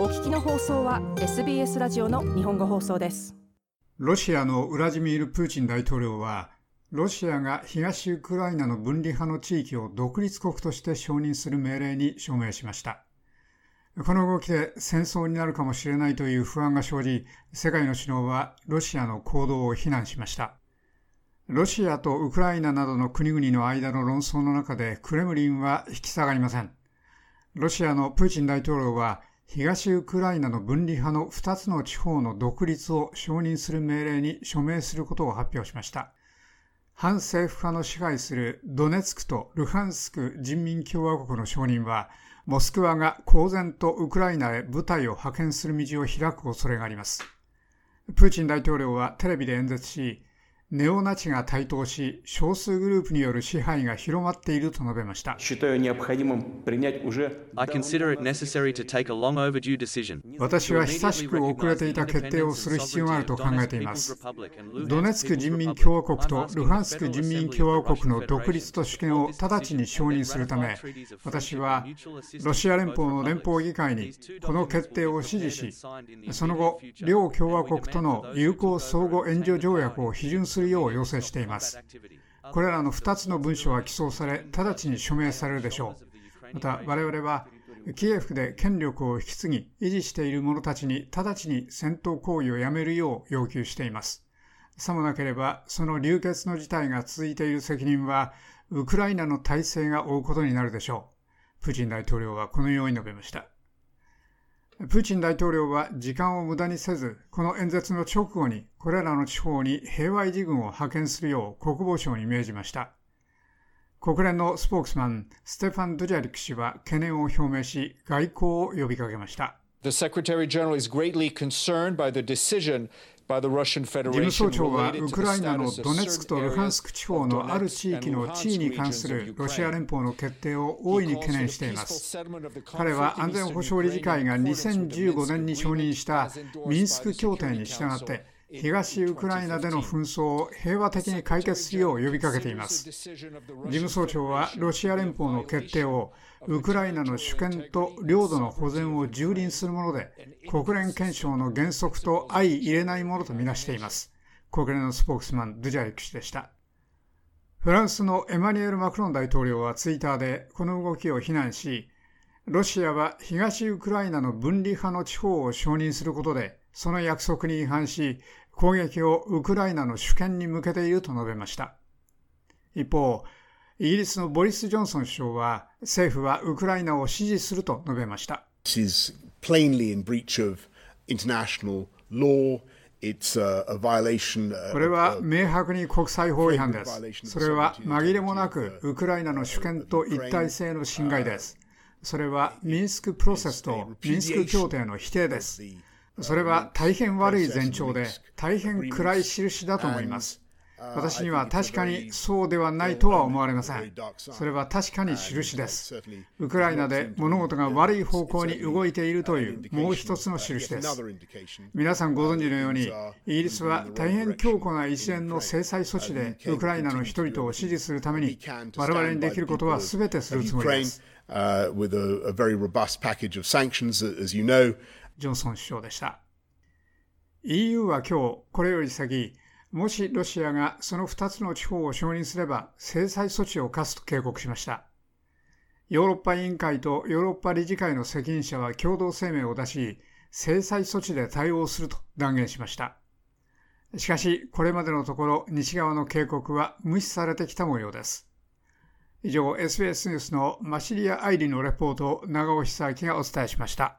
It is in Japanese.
お聞きの放送は SBS ラジオの日本語放送です。ロシアのウラジミール・プーチン大統領はロシアが東ウクライナの分離派の地域を独立国として承認する命令に署名しました。この動きで戦争になるかもしれないという不安が生じ世界の首脳はロシアの行動を非難しました。ロシアとウクライナなどの国々の間の論争の中でクレムリンは引き下がりません。ロシアのプーチン大統領は東ウクライナの分離派の2つの地方の独立を承認する命令に署名することを発表しました。反政府派の支配するドネツクとルハンスク人民共和国の承認は、モスクワが公然とウクライナへ部隊を派遣する道を開く恐れがあります。プーチン大統領はテレビで演説し、ネオナチが台頭し、少数グループによる支配が広まっていると述べました。私は久しく遅れていた決定をする必要があると考えています。ドネツク人民共和国とルハンスク人民共和国の独立と主権を直ちに承認するため、私はロシア連邦の連邦議会にこの決定を支持し、その後、両共和国との友好相互援助条約を批准するするよう要請しています。これらの2つの文書は起草され、直ちに署名されるでしょう。また、我々は、キエフで権力を引き継ぎ、維持している者たちに直ちに戦闘行為をやめるよう要求しています。さもなければ、その流血の事態が続いている責任は、ウクライナの体制が負うことになるでしょう。プーチン大統領はこのように述べました。プーチン大統領は時間を無駄にせず、この演説の直後にこれらの地方に平和維持軍を派遣するよう国防省に命じました。国連のスポークスマン、ステファン・ドゥジャリク氏は懸念を表明し、外交を呼びかけました。The Secretary General is greatly concerned by the decision 務総長はウクライナのドネツクとルハンスク地方のある地域の地位に関するロシア連邦の決定を大いに懸念しています。彼は安全保障理事会が2015年に承認したミンスク協定に従って東ウクライナでの紛争を平和的に解決するよう呼びかけています。事務総長はロシア連邦の決定をウクライナの主権と領土の保全を蹂躙するもので、国連憲章の原則と相入れないものとみなしています。国連のスポークスマン、ドゥジャイク氏でした。フランスのエマニュエル・マクロン大統領はツイッターでこの動きを非難し、ロシアは東ウクライナの分離派の地方を承認することで、その約束に違反し、攻撃をウクライナの主権に向けていると述べました。一方、イギリスのボリス・ジョンソン首相は政府はウクライナを支持すると述べました。これは明白に国際法違反です。それは紛れもなくウクライナの主権と一体性の侵害です。それはミンスクプロセスとミンスク協定の否定です。それは大変悪い前兆で大変暗い印だと思います。私には確かにそうではないとは思われません。それは確かに印です。ウクライナで物事が悪い方向に動いているというもう一つの印です。皆さんご存知のように、イギリスは大変強固な一連の制裁措置でウクライナの人々を支持するために、我々にできることは全てするつもりです。ジョンソン首相でした。EU は今日、これより先、もしロシアがその2つの地方を承認すれば制裁措置を科すと警告しました。ヨーロッパ委員会とヨーロッパ理事会の責任者は共同声明を出し、制裁措置で対応すると断言しました。しかし、これまでのところ西側の警告は無視されてきた模様です。以上、SBS ニュースのマシリア・アイリのレポートを長尾久明がお伝えしました。